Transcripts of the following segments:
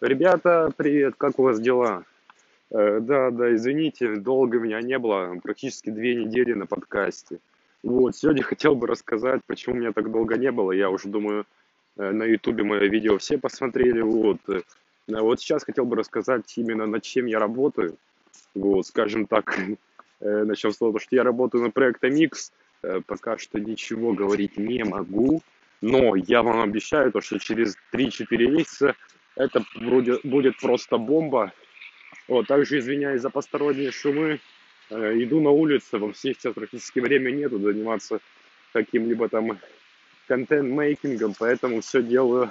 Ребята, привет, как у вас дела? Э, да, да, извините, долго меня не было, практически две недели на подкасте. Вот, сегодня хотел бы рассказать, почему меня так долго не было. Я уже думаю, э, на ютубе мое видео все посмотрели, вот. Э, вот сейчас хотел бы рассказать именно над чем я работаю. Вот, скажем так, начнем с того, что я работаю на проекте Mix, пока что ничего говорить не могу, но я вам обещаю, то, что через 3-4 месяца это вроде будет просто бомба. Вот, также извиняюсь за посторонние шумы. Э, иду на улицу, во всех сейчас практически время нету заниматься каким-либо там контент-мейкингом, поэтому все делаю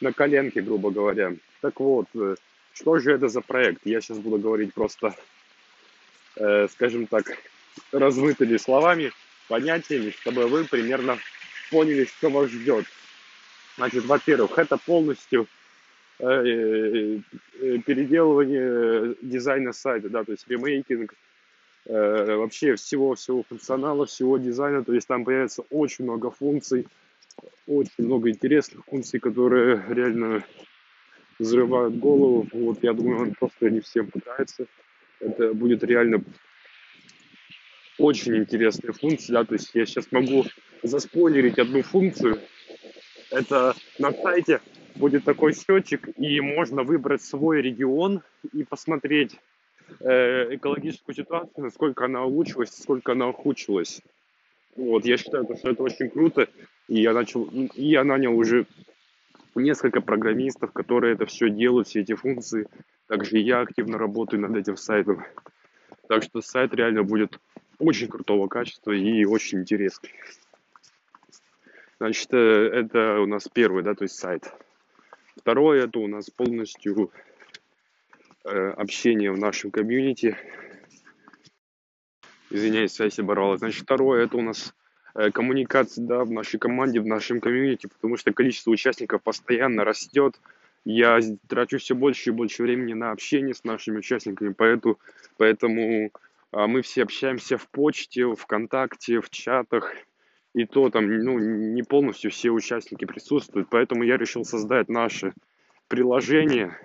на коленке, грубо говоря. Так вот, э, что же это за проект? Я сейчас буду говорить просто, э, скажем так, размытыми словами, понятиями, чтобы вы примерно поняли, что вас ждет. Значит, во-первых, это полностью переделывание дизайна сайта, да, то есть ремейкинг вообще всего-всего функционала, всего дизайна, то есть там появится очень много функций, очень много интересных функций, которые реально взрывают голову. Вот я думаю, он просто не всем понравится. Это будет реально очень интересная функция, да, то есть я сейчас могу заспойлерить одну функцию. Это на сайте будет такой счетчик, и можно выбрать свой регион и посмотреть э, экологическую ситуацию, насколько она улучшилась, сколько она ухудшилась. Вот, я считаю, что это очень круто, и я начал, и я нанял уже несколько программистов, которые это все делают, все эти функции. Также я активно работаю над этим сайтом. Так что сайт реально будет очень крутого качества и очень интересный. Значит, э, это у нас первый, да, то есть сайт. Второе, это у нас полностью э, общение в нашем комьюнити. Извиняюсь, связь оборвалась. Значит, второе, это у нас э, коммуникация да, в нашей команде, в нашем комьюнити, потому что количество участников постоянно растет. Я трачу все больше и больше времени на общение с нашими участниками, поэтому, поэтому а, мы все общаемся в почте, ВКонтакте, в чатах – и то там ну, не полностью все участники присутствуют, поэтому я решил создать наше приложение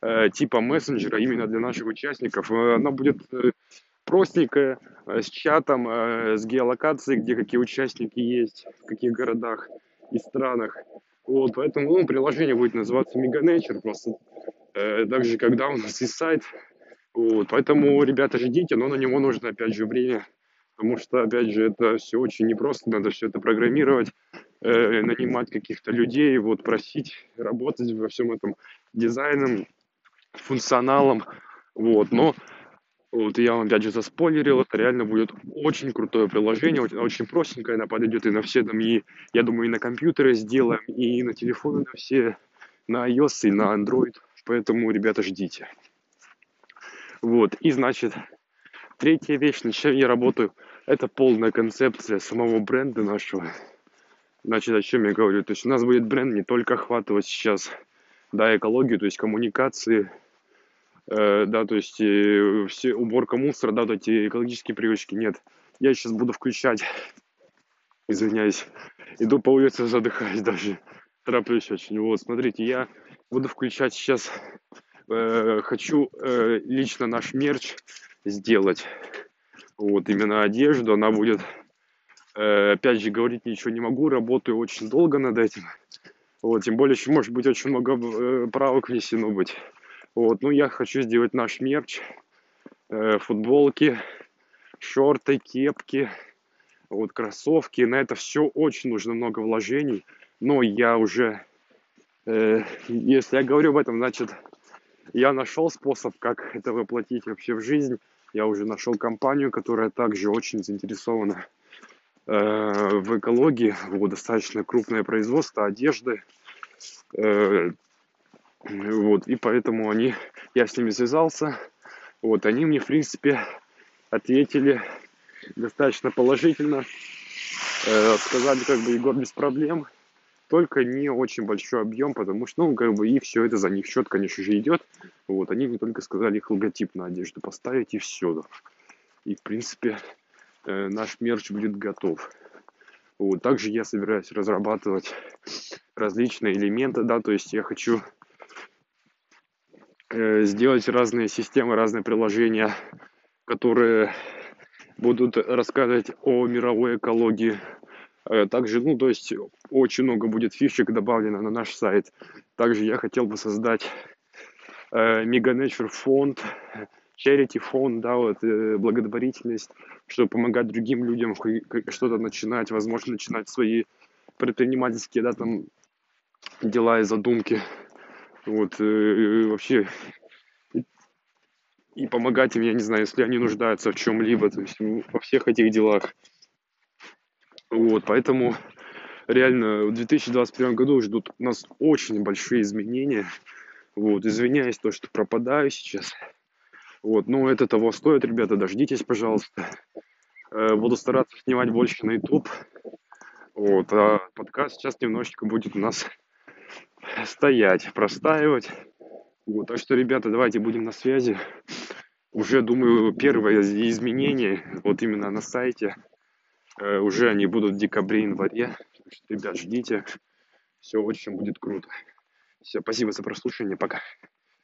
э, типа мессенджера именно для наших участников. Э, оно будет э, простенькое, э, с чатом, с геолокацией, где какие участники есть, в каких городах и странах. Вот, поэтому ну, приложение будет называться Megaнаture просто. Э, также, когда у нас есть сайт. Вот, поэтому, ребята, ждите, но на него нужно, опять же, время потому что, опять же, это все очень непросто, надо все это программировать, э, нанимать каких-то людей, вот просить работать во всем этом дизайном, функционалом, вот, но вот я вам опять же заспойлерил, это реально будет очень крутое приложение, очень, простенькое, она подойдет и на все там, и я думаю, и на компьютеры сделаем, и на телефоны на все, на iOS и на Android, поэтому, ребята, ждите. Вот, и значит, третья вещь, над чем я работаю – это полная концепция самого бренда нашего. Значит, о чем я говорю? То есть у нас будет бренд не только охватывать сейчас, да, экологию, то есть коммуникации, э, да, то есть э, все, уборка мусора, да, эти экологические привычки. Нет, я сейчас буду включать, извиняюсь, иду по улице, задыхаюсь даже, тороплюсь очень. Вот, смотрите, я буду включать сейчас, э, хочу э, лично наш мерч сделать. Вот именно одежду, она будет, э, опять же, говорить ничего не могу, работаю очень долго над этим, вот, тем более еще может быть очень много э, правок внесено быть, вот, ну я хочу сделать наш мерч, э, футболки, шорты, кепки, вот, кроссовки, на это все очень нужно много вложений, но я уже, э, если я говорю об этом, значит, я нашел способ, как это воплотить вообще в жизнь, я уже нашел компанию, которая также очень заинтересована э, в экологии. Вот достаточно крупное производство одежды. Э, вот, и поэтому они, я с ними связался. Вот, они мне, в принципе, ответили достаточно положительно. Э, сказали, как бы, Егор, без проблем только не очень большой объем, потому что, ну, как бы, и все это за них счет, конечно же, идет. Вот, они мне только сказали их логотип на одежду поставить, и все. И, в принципе, э, наш мерч будет готов. Вот, также я собираюсь разрабатывать различные элементы, да, то есть я хочу э, сделать разные системы, разные приложения, которые будут рассказывать о мировой экологии. Э, также, ну, то есть очень много будет фишек добавлено на наш сайт. Также я хотел бы создать э, Mega Nature фонд, charity фонд, да, вот, э, благотворительность, чтобы помогать другим людям что-то начинать, возможно, начинать свои предпринимательские, да, там, дела и задумки. Вот, э, вообще, и, и помогать им, я не знаю, если они нуждаются в чем-либо, то есть во всех этих делах. Вот, поэтому реально в 2021 году ждут нас очень большие изменения. Вот, извиняюсь, то, что пропадаю сейчас. Вот, но это того стоит, ребята, дождитесь, пожалуйста. Э, буду стараться снимать больше на YouTube. Вот, а подкаст сейчас немножечко будет у нас стоять, простаивать. Вот, так что, ребята, давайте будем на связи. Уже, думаю, первые изменения, вот именно на сайте, уже они будут в декабре-январе. Ребят, ждите. Все очень будет круто. Все, спасибо за прослушивание. Пока.